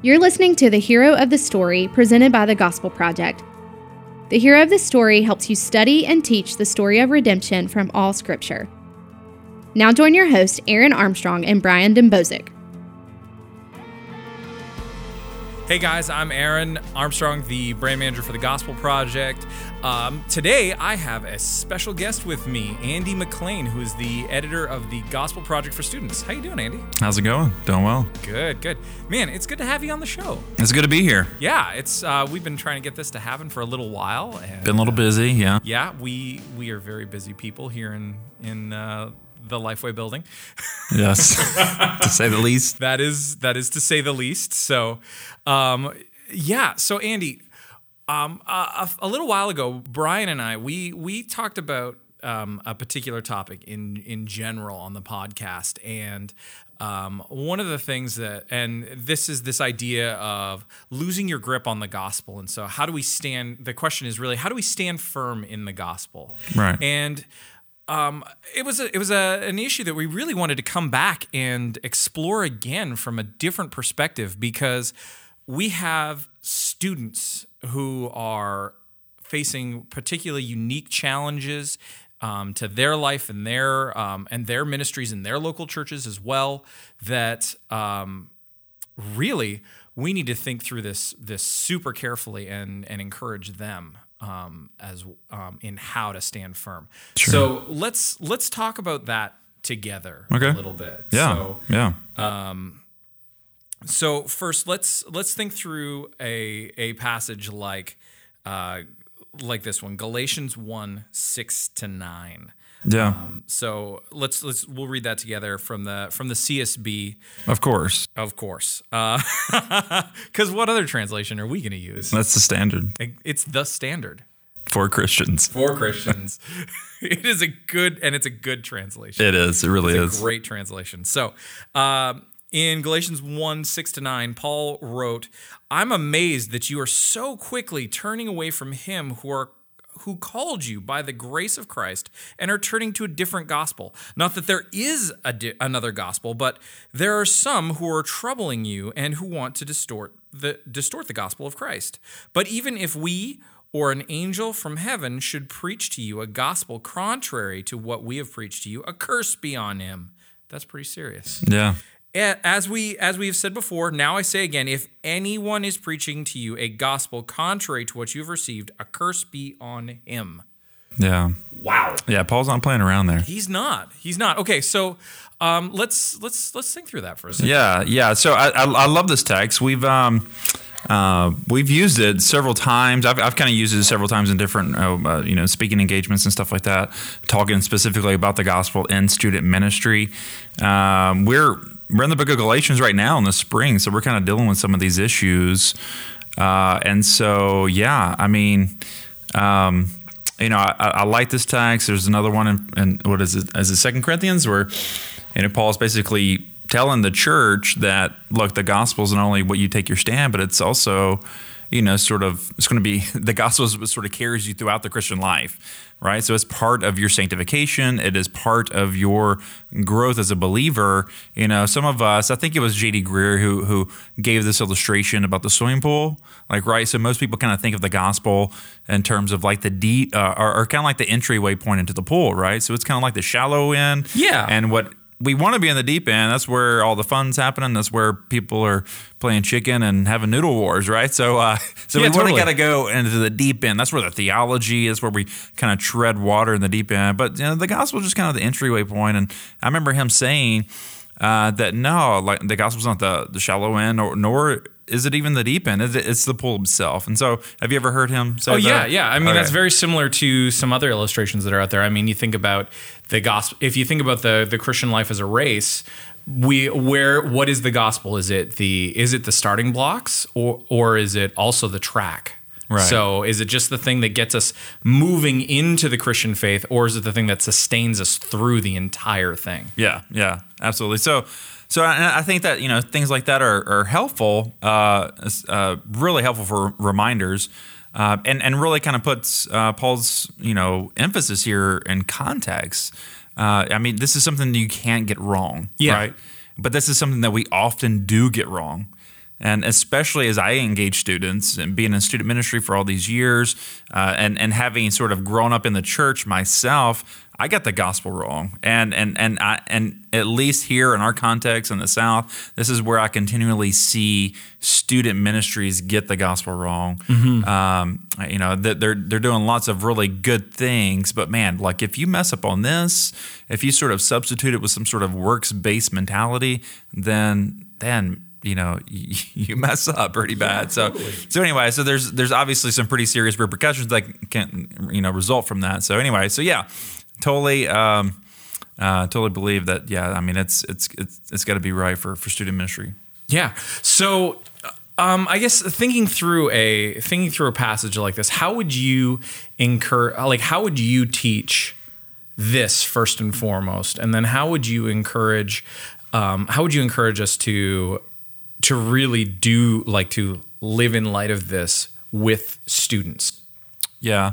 You're listening to the Hero of the Story presented by the Gospel Project. The Hero of the Story helps you study and teach the story of redemption from all Scripture. Now join your hosts, Aaron Armstrong and Brian Dembowczyk. Hey guys, I'm Aaron Armstrong, the brand manager for the Gospel Project. Um, today, I have a special guest with me, Andy McLean, who is the editor of the Gospel Project for Students. How you doing, Andy? How's it going? Doing well. Good, good. Man, it's good to have you on the show. It's good to be here. Yeah, it's uh, we've been trying to get this to happen for a little while. And, Been a little busy, yeah. yeah, we we are very busy people here in in uh, the Lifeway building. Yes, to say the least. that is that is to say the least. So, um, yeah. So Andy, um, a, a little while ago, Brian and I we we talked about um, a particular topic in in general on the podcast, and um, one of the things that and this is this idea of losing your grip on the gospel, and so how do we stand? The question is really how do we stand firm in the gospel, Right. And um, it was a, it was a, an issue that we really wanted to come back and explore again from a different perspective because we have students who are facing particularly unique challenges um, to their life and their um, and their ministries and their local churches as well that um, really we need to think through this this super carefully and and encourage them um, as um, in how to stand firm. So let's let's talk about that together Okay. a little bit. Yeah, So, yeah. so first, let's let's think through a a passage like uh, like this one, Galatians one six to nine. Yeah, Um, so let's let's we'll read that together from the from the CSB, of course. of course. Because what other translation are we going to use? That's the standard It's the standard for Christians. for Christians. it is a good and it's a good translation. It is. It really It's is. a great translation. So, um, in Galatians 1 6 to 9, Paul wrote, I'm amazed that you are so quickly turning away from him who are who called you by the grace of Christ and are turning to a different gospel. Not that there is di- another gospel, but there are some who are troubling you and who want to distort the distort the gospel of Christ. But even if we or an angel from heaven should preach to you a gospel contrary to what we have preached to you, a curse be on him. That's pretty serious. Yeah, As we as we have said before, now I say again, if anyone is preaching to you a gospel contrary to what you have received, a curse be on him. Yeah, Wow. yeah. Paul's not playing around there. He's not. He's not. Okay, so um, let's let's let's think through that for a second. Yeah, yeah. So I, I, I love this text. We've um, uh, we've used it several times. I've, I've kind of used it several times in different uh, uh, you know speaking engagements and stuff like that. Talking specifically about the gospel in student ministry. Um, we're we're in the book of Galatians right now in the spring, so we're kind of dealing with some of these issues. Uh, and so yeah, I mean. Um, you know, I, I like this text. There's another one in, in what is it? Is it Second Corinthians where, you know, Paul's basically telling the church that look, the gospel is not only what you take your stand, but it's also, you know, sort of it's going to be the gospel is what sort of carries you throughout the Christian life, right? So it's part of your sanctification. It is part of your growth as a believer. You know, some of us, I think it was J.D. Greear who who gave this illustration about the swimming pool, like right. So most people kind of think of the gospel in terms of like the deep, uh, or, or kind of like the entryway point into the pool, right? So it's kind of like the shallow end, Yeah. and what we want to be in the deep end. That's where all the fun's happening. That's where people are playing chicken and having noodle wars, right? So, uh, so Yeah, we totally. got to go into the deep end. That's where the theology is, where we kind of tread water in the deep end. But you know, the gospel is just kind of the entryway point. And I remember him saying uh, that no, like the gospel's not the the shallow end, or nor is it even the deep end. It's, it's the pool itself. And so, have you ever heard him say? Oh yeah, that? yeah. I mean, Okay. that's very similar to some other illustrations that are out there. I mean, you think about the gospel. If you think about the the Christian life as a race, we where what is the gospel? Is it the is it the starting blocks or or is it also the track? Right. So is it just the thing that gets us moving into the Christian faith, or is it the thing that sustains us through the entire thing? Yeah, yeah, absolutely. So, so I, I think that you know things like that are, are helpful, uh, uh, really helpful for reminders, uh, and and really kind of puts uh, Paul's you know emphasis here in context. Uh, I mean, this is something you can't get wrong, Yeah. right? But this is something that we often do get wrong. And especially as I engage students and being in student ministry for all these years, uh, and and having sort of grown up in the church myself, I got the gospel wrong, and and and I, and at least here in our context in the South, this is where I continually see student ministries get the gospel wrong. Mm-hmm. Um, you know, they're they're doing lots of really good things, but man, like if you mess up on this, if you sort of substitute it with some sort of works based mentality, then then you know you mess up pretty bad. Yeah, so totally. so anyway, so there's there's obviously some pretty serious repercussions that can you know result from that. So anyway, so yeah, totally. Um, uh, totally believe that. Yeah, I mean, it's it's it's it's got to be right for for student ministry. Yeah. So, um, I guess thinking through a thinking through a passage like this, how would you incur? Like, how would you teach this first and foremost, and then how would you encourage? Um, how would you encourage us to to really do like to live in light of this with students? Yeah.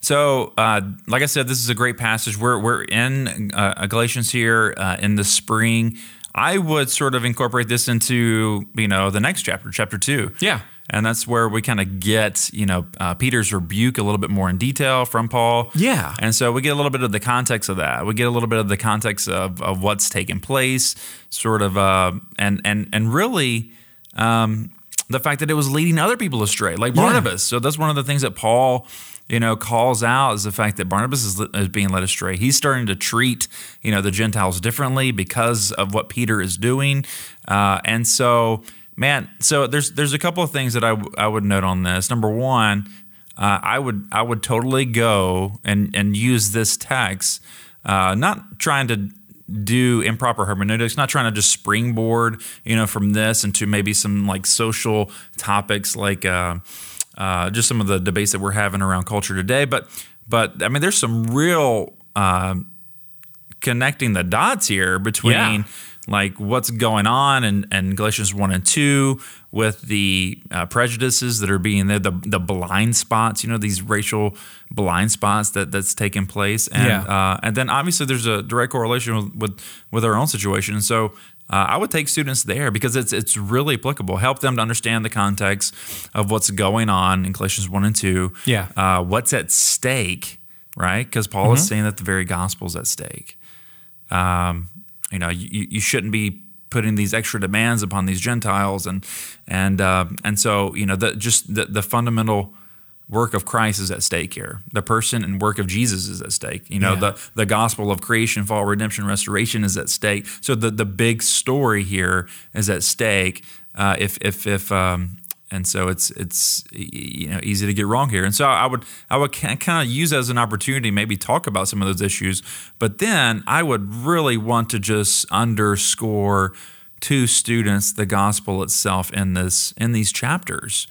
So, uh, like I said, this is a great passage. We're we're in uh, Galatians here uh, in the spring. I would sort of incorporate this into you know the next chapter, chapter two. Yeah, and that's where we kind of get you know uh, Peter's rebuke a little bit more in detail from Paul. Yeah, and so we get a little bit of the context of that. We get a little bit of the context of, of what's taken place, sort of, uh, and and and really. Um, the fact that it was leading other people astray, like Barnabas. Yeah. So that's one of the things that Paul you know, calls out is the fact that Barnabas is, is, being led astray. He's starting to treat, you know, the Gentiles differently because of what Peter is doing. Uh, and so, man, so there's there's a couple of things that I, w- I would note on this. Number one, uh, I would I would totally go and and use this text, uh, not trying to do improper hermeneutics, not trying to just springboard, you know, from this into maybe some like social topics like uh, uh, just some of the debates that we're having around culture today. But but I mean, there's some real uh, connecting the dots here between. Yeah. Like what's going on in, in Galatians one and two with the uh, prejudices that are being there, the the blind spots, you know, these racial blind spots that that's taking place, and yeah. uh, and then obviously there's a direct correlation with with, with our own situation. And so uh, I would take students there because it's it's really applicable. Help them to understand the context of what's going on in Galatians one and two. Yeah, uh, what's at stake, right? Because Paul mm-hmm. is saying that the very gospel is at stake. Um, you know, you, you shouldn't be putting these extra demands upon these Gentiles, and and uh, and so you know, the, just the, the fundamental work of Christ is at stake here. The person and work of Jesus is at stake. You know, yeah. the the gospel of creation, fall, redemption, restoration is at stake. So the the big story here is at stake. Uh, if if if um, and so it's it's you know easy to get wrong here. And so I would I would kind of use as an opportunity maybe talk about some of those issues, but then I would really want to just underscore to students the gospel itself in this in these chapters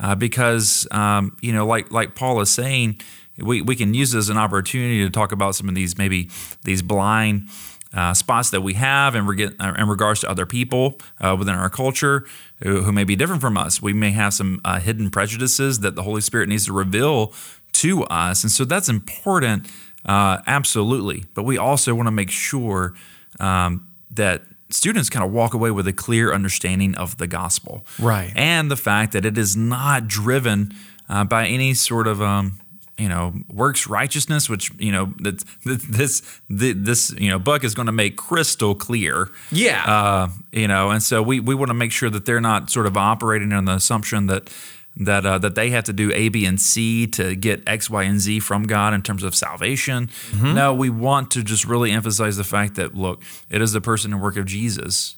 uh, because um, you know, like like Paul is saying, we, we can use this as an opportunity to talk about some of these maybe these blind uh, spots that we have in, reg- uh, in regards to other people uh, within our culture who, who, may be different from us. We may have some uh, hidden prejudices that the Holy Spirit needs to reveal to us, and so that's important, uh, absolutely. But we also want to make sure um, that students kind of walk away with a clear understanding of the gospel. Right. And the fact that it is not driven uh, by any sort of. Um, you know, works righteousness, which you know that this this you know book is going to make crystal clear. Yeah, uh, you know, and so we we want to make sure that they're not sort of operating on the assumption that that uh, that they have to do A, B, and C to get X, Y, and Z from God in terms of salvation. Mm-hmm. No, we want to just really emphasize the fact that look, it is the person and work of Jesus,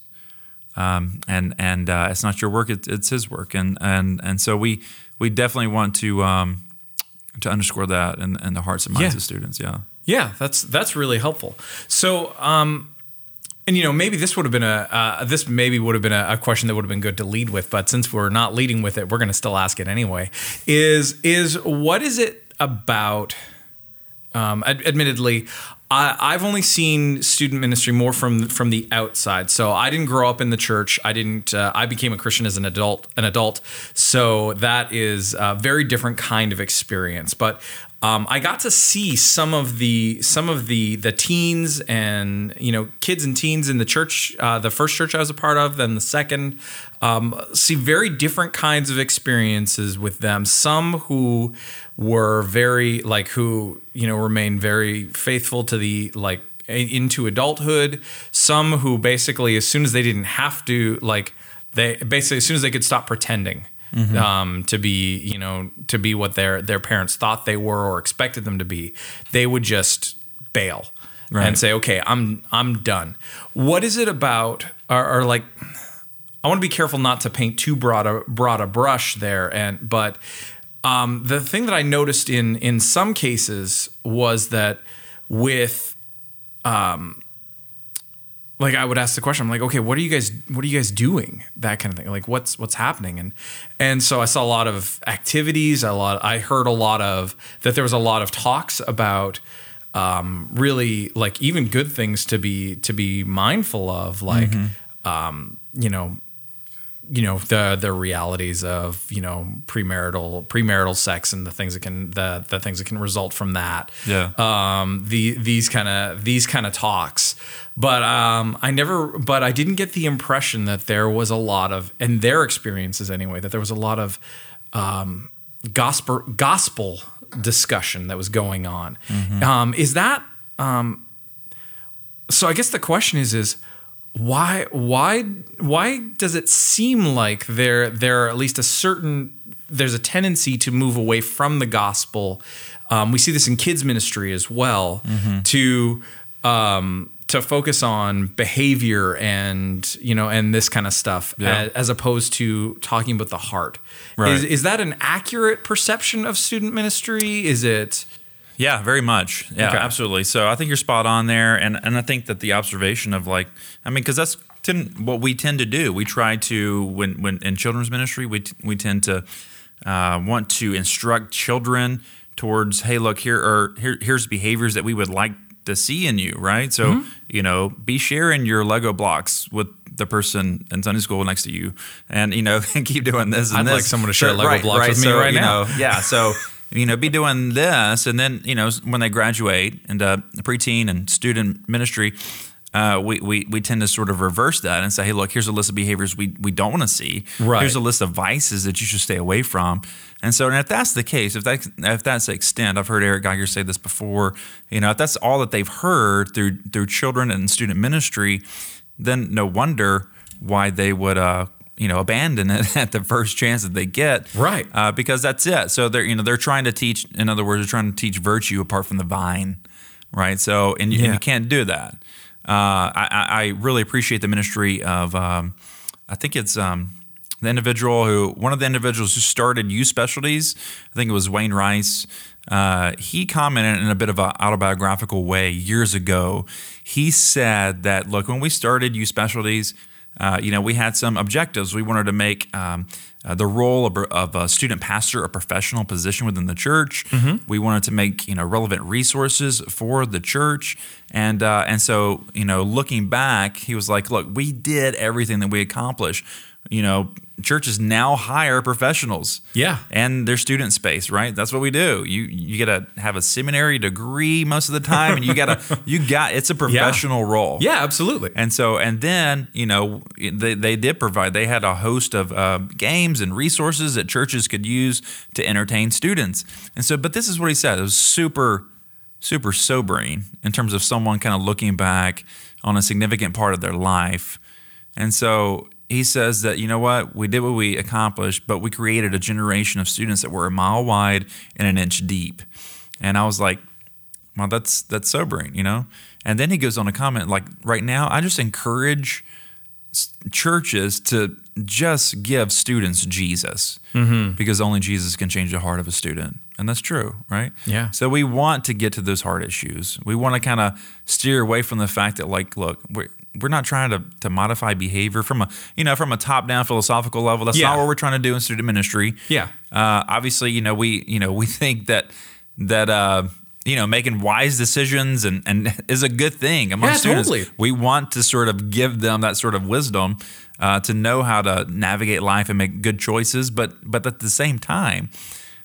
um, and and uh, it's not your work; it's, it's, His work, and and and so we we definitely want to um, to underscore that and, in the hearts and minds yeah. of students. Yeah, yeah, that's that's really helpful. So. Um, and you know, maybe this would have been a uh, this maybe would have been a, a, question that would have been good to lead with, but since we're not leading with it, we're going to still ask it anyway. Is is what is it about? Um, ad- admittedly, I, have only seen student ministry more from from the outside. So I didn't grow up in the church. I didn't. Uh, I became a Christian as an adult. An adult. So that is a very different kind of experience. But um, I got to see some of the some of the the teens and you know kids and teens in the church, uh, the first church I was a part of, then the second. Um, see very different kinds of experiences with them. Some who were very like who you know remain very faithful to the like into adulthood. Some who basically as soon as they didn't have to like they basically as soon as they could stop pretending mm-hmm. um, to be, you know, to be what their their parents thought they were or expected them to be, they would just bail right. and say, "Okay, I'm I'm done." What is it about, or, or like? I want to be careful not to paint too broad a broad a brush there, and but um, the thing that I noticed in in some cases was that with um, like I would ask the question, I'm like, okay, what are you guys, what are you guys doing? That kind of thing. Like, what's what's happening? And and so I saw a lot of activities. A lot. I heard a lot of that. There was a lot of talks about um, really like even good things to be to be mindful of, like mm-hmm. um, you know you know the the realities of you know premarital premarital sex and the things that can the the things that can result from that. Yeah. Um. The these kind of these kind of talks, but um. I never. But I didn't get the impression that there was a lot of, in their experiences anyway, that there was a lot of um gospel gospel discussion that was going on. Mm-hmm. Um. Is that um. So I guess the question is is why why why does it seem like there there are at least a certain there's a tendency to move away from the gospel um, we see this in kids ministry as well mm-hmm. to um, to focus on behavior and you know and this kind of stuff yeah. as, as, opposed to talking about the heart right. is, is that an accurate perception of student ministry is it yeah, very much. Yeah, okay. absolutely. So I think you're spot on there, and and I think that the observation of like, I mean, because that's tend, what we tend to do. We try to when when in children's ministry, we t- we tend to uh, want to instruct children towards, hey, look here are here, here's behaviors that we would like to see in you, right? So mm-hmm. you know, be sharing your Lego blocks with the person in Sunday school next to you, and you know, keep doing this. And I'd this. like someone to share Lego right, blocks right. with me so, right now. Know, yeah, so you know, be doing this, and then you know, when they graduate into preteen and student ministry, uh, we, we we tend to sort of reverse that and say, hey, look, here's a list of behaviors we we don't want to see. Right. Here's a list of vices that you should stay away from. And so, and if that's the case, if that if that's the extent, I've heard Eric Geiger say this before. You know, if that's all that they've heard through through children and student ministry, then no wonder why they would uh, you know abandon it at the first chance that they get right. uh, because that's it. So they're you know they're trying to teach in other words they're trying to teach virtue apart from the vine right? So and, yeah. and you can't do that. Uh, I, I, really appreciate the ministry of um, i think it's um, the individual who one of the individuals who started youth specialties i think it was wayne rice uh, he commented in a bit of an autobiographical way years ago. He said that look when we started youth specialties uh, you know, we had some objectives. We wanted to make um, uh, the role of, of, a student pastor a professional position within the church. Mm-hmm. We wanted to make you know relevant resources for the church, and uh, and so you know, looking back, he was like, "Look, we did everything that we accomplished." You know, churches now hire professionals. Yeah. And their student space, right? That's what we do. You you got to have a seminary degree most of the time and you got to you got it's a professional yeah. role. Yeah, absolutely. And so and then, you know, they they did provide they had a host of uh, games and resources that churches could use to entertain students. And so but this is what he said. It was super super sobering in terms of someone kind of looking back on a significant part of their life. And so he says that you know what? We did what we accomplished but we created a generation of students that were a mile wide and an inch deep. And i was like well that's that's sobering you know? And then he goes on to comment like right now i just encourage churches to just give students jesus mm-hmm. because only jesus can change the heart of a student. And that's true right? Yeah. So we want to get to those hard issues. We want to kind of steer away from the fact that like look we're not trying to, to modify behavior from a you know from a top down philosophical level. That's yeah. not what we're trying to do in student ministry. Yeah. Uh, obviously, you know we you know we think that that uh, you know making wise decisions and and is a good thing among yeah, students. Totally. We want to sort of give them that sort of wisdom uh, to know how to navigate life and make good choices, but but at the same time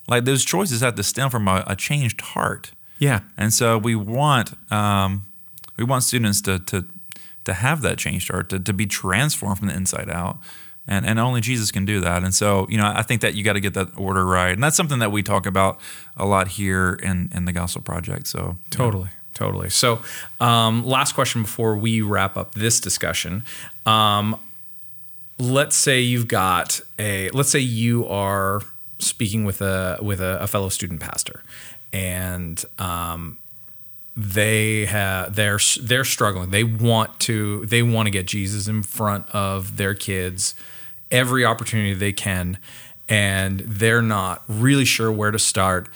like those choices have to stem from a, a changed heart. Yeah. And so we want um, we want students to to to have that changed heart, to, to be transformed from the inside out. And, and only Jesus can do that. And so, you know, I think that you got to get that order right. And that's something that we talk about a lot here in, in the Gospel Project. So, Totally. Totally. So, um, last question before we wrap up this discussion. Um, let's say you've got a. Let's say you are speaking with a with a, a fellow student pastor, and um, they have they're they're struggling. They want to they want to get Jesus in front of their kids every opportunity they can, and they're not really sure where to start.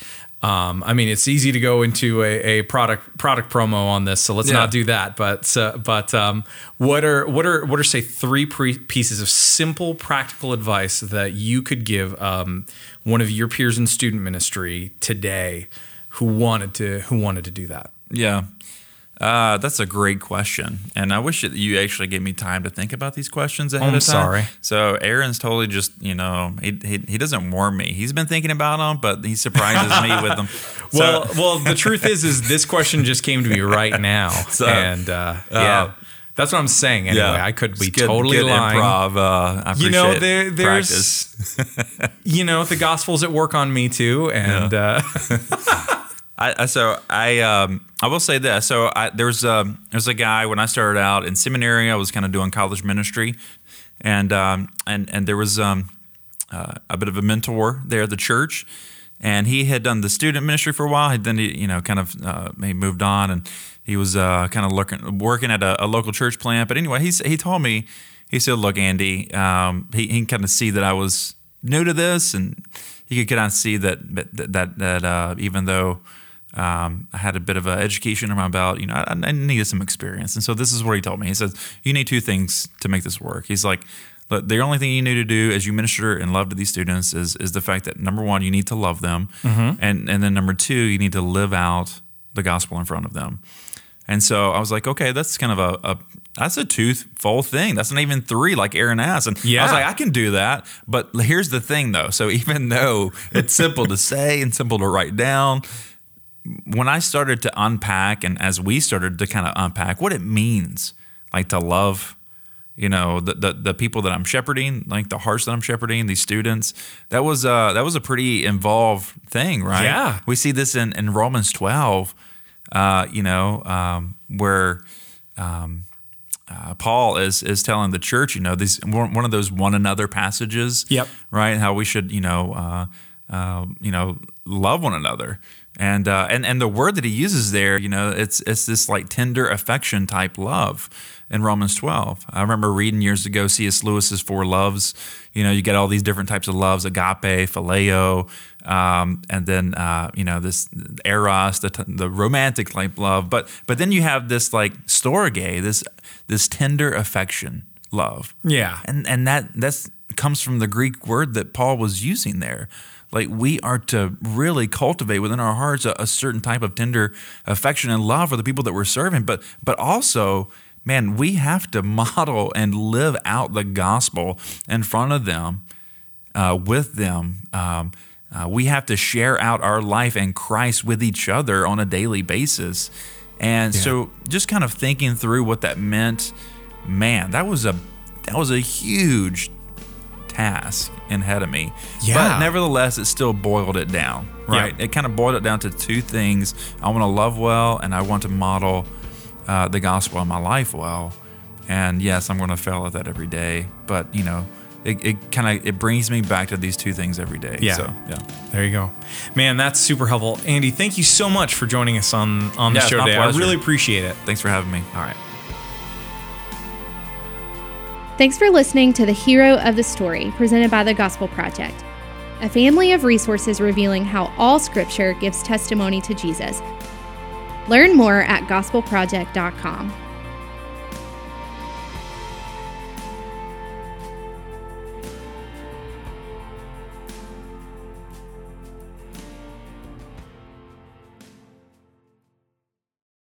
Um, I mean, it's easy to go into a, a product product promo on this, so let's Yeah. not do that. But uh, but um, what are what are what are say three pre- pieces of simple practical advice that you could give um, one of your peers in student ministry today who wanted to who wanted to do that? Yeah. Uh, that's a great question, and I wish that you actually gave me time to think about these questions ahead I'm of time. sorry. So Aaron's totally just, you know, he, he, he doesn't warn me. He's been thinking about them, but he surprises me with them. So- Well, well, the truth is, is this question just came to me right now, So, and uh, yeah, that's what I'm saying. Anyway, I could be good- totally good lying. Improv. Uh, I You know, there, there's, you know, the gospel's at work on me too, and uh, I, so I um I will say this. So I, there was um there's a guy when I started out in seminary. I was kind of doing college ministry, and um and and there was um uh, a bit of a mentor there at the church, and he had done the student ministry for a while. Then he you know kind of uh, he moved on and he was uh, kind of looking working at a, a local church plant. But anyway, he he told me he said, "Look, Andy, um, he he kind of see that I was new to this, and he could kind of see that that that, that uh, even though." Um, I had a bit of an education under my belt. You know, I, I needed some experience, and so this is what he told me. He says, "You need two things to make this work." He's like, "Look, the only thing you need to do as you minister and love to these students is is the fact that number one, you need to love them, and and then number two, you need to live out the gospel in front of them." And so I was like, okay, that's kind of a, a that's a twofold thing. That's not even three, like Aaron asked. And yeah. I was like, I can do that. But here's the thing, though. So even though it's simple to say and simple to write down, when I started to unpack, and as we started to kind of unpack what it means, like to love, you know, the, the the people that I'm shepherding, like the hearts that I'm shepherding, these students, that was uh that was a pretty involved thing, right? Yeah. we see this in in Romans 12, uh, you know, um, where. Um, uh, Paul is is telling the church, you know, these one one of those one another passages. Yep. Right. How we should, you know, uh, uh, you know, love one another, and uh, and and the word that he uses there, you know, it's it's this like tender affection type love in Romans twelve. I remember reading years ago C.S. Lewis's Four Loves. You know, you get all these different types of loves: agape, phileo, um, and then uh, you know this eros, the, the romantic type love. But but then you have this like storge, this this tender affection love. Yeah. and and that that's comes from the Greek word that Paul was using there. Like we are to really cultivate within our hearts a, a certain type of tender affection and love for the people that we're serving, but but also man, we have to model and live out the gospel in front of them, uh, with them. Um, uh, we have to share out our life and Christ with each other on a daily basis. And so, just kind of thinking through what that meant, man, that was a that was a huge task ahead of me. Yeah. But nevertheless, it still boiled it down, right? It kind of boiled it down to two things: I want to love well, and I want to model uh, the gospel in my life well. And yes, I'm going to fail at that every day, but you know, it, it kind of it brings me back to these two things every day. Yeah. So yeah. There you go, man. That's super helpful, Andy. Thank you so much for joining us on on the Yeah, show today. I really appreciate it. Thanks for having me. All right. Thanks for listening to The Hero of the Story, presented by the Gospel Project, a family of resources revealing how all Scripture gives testimony to Jesus. Learn more at gospelproject.com.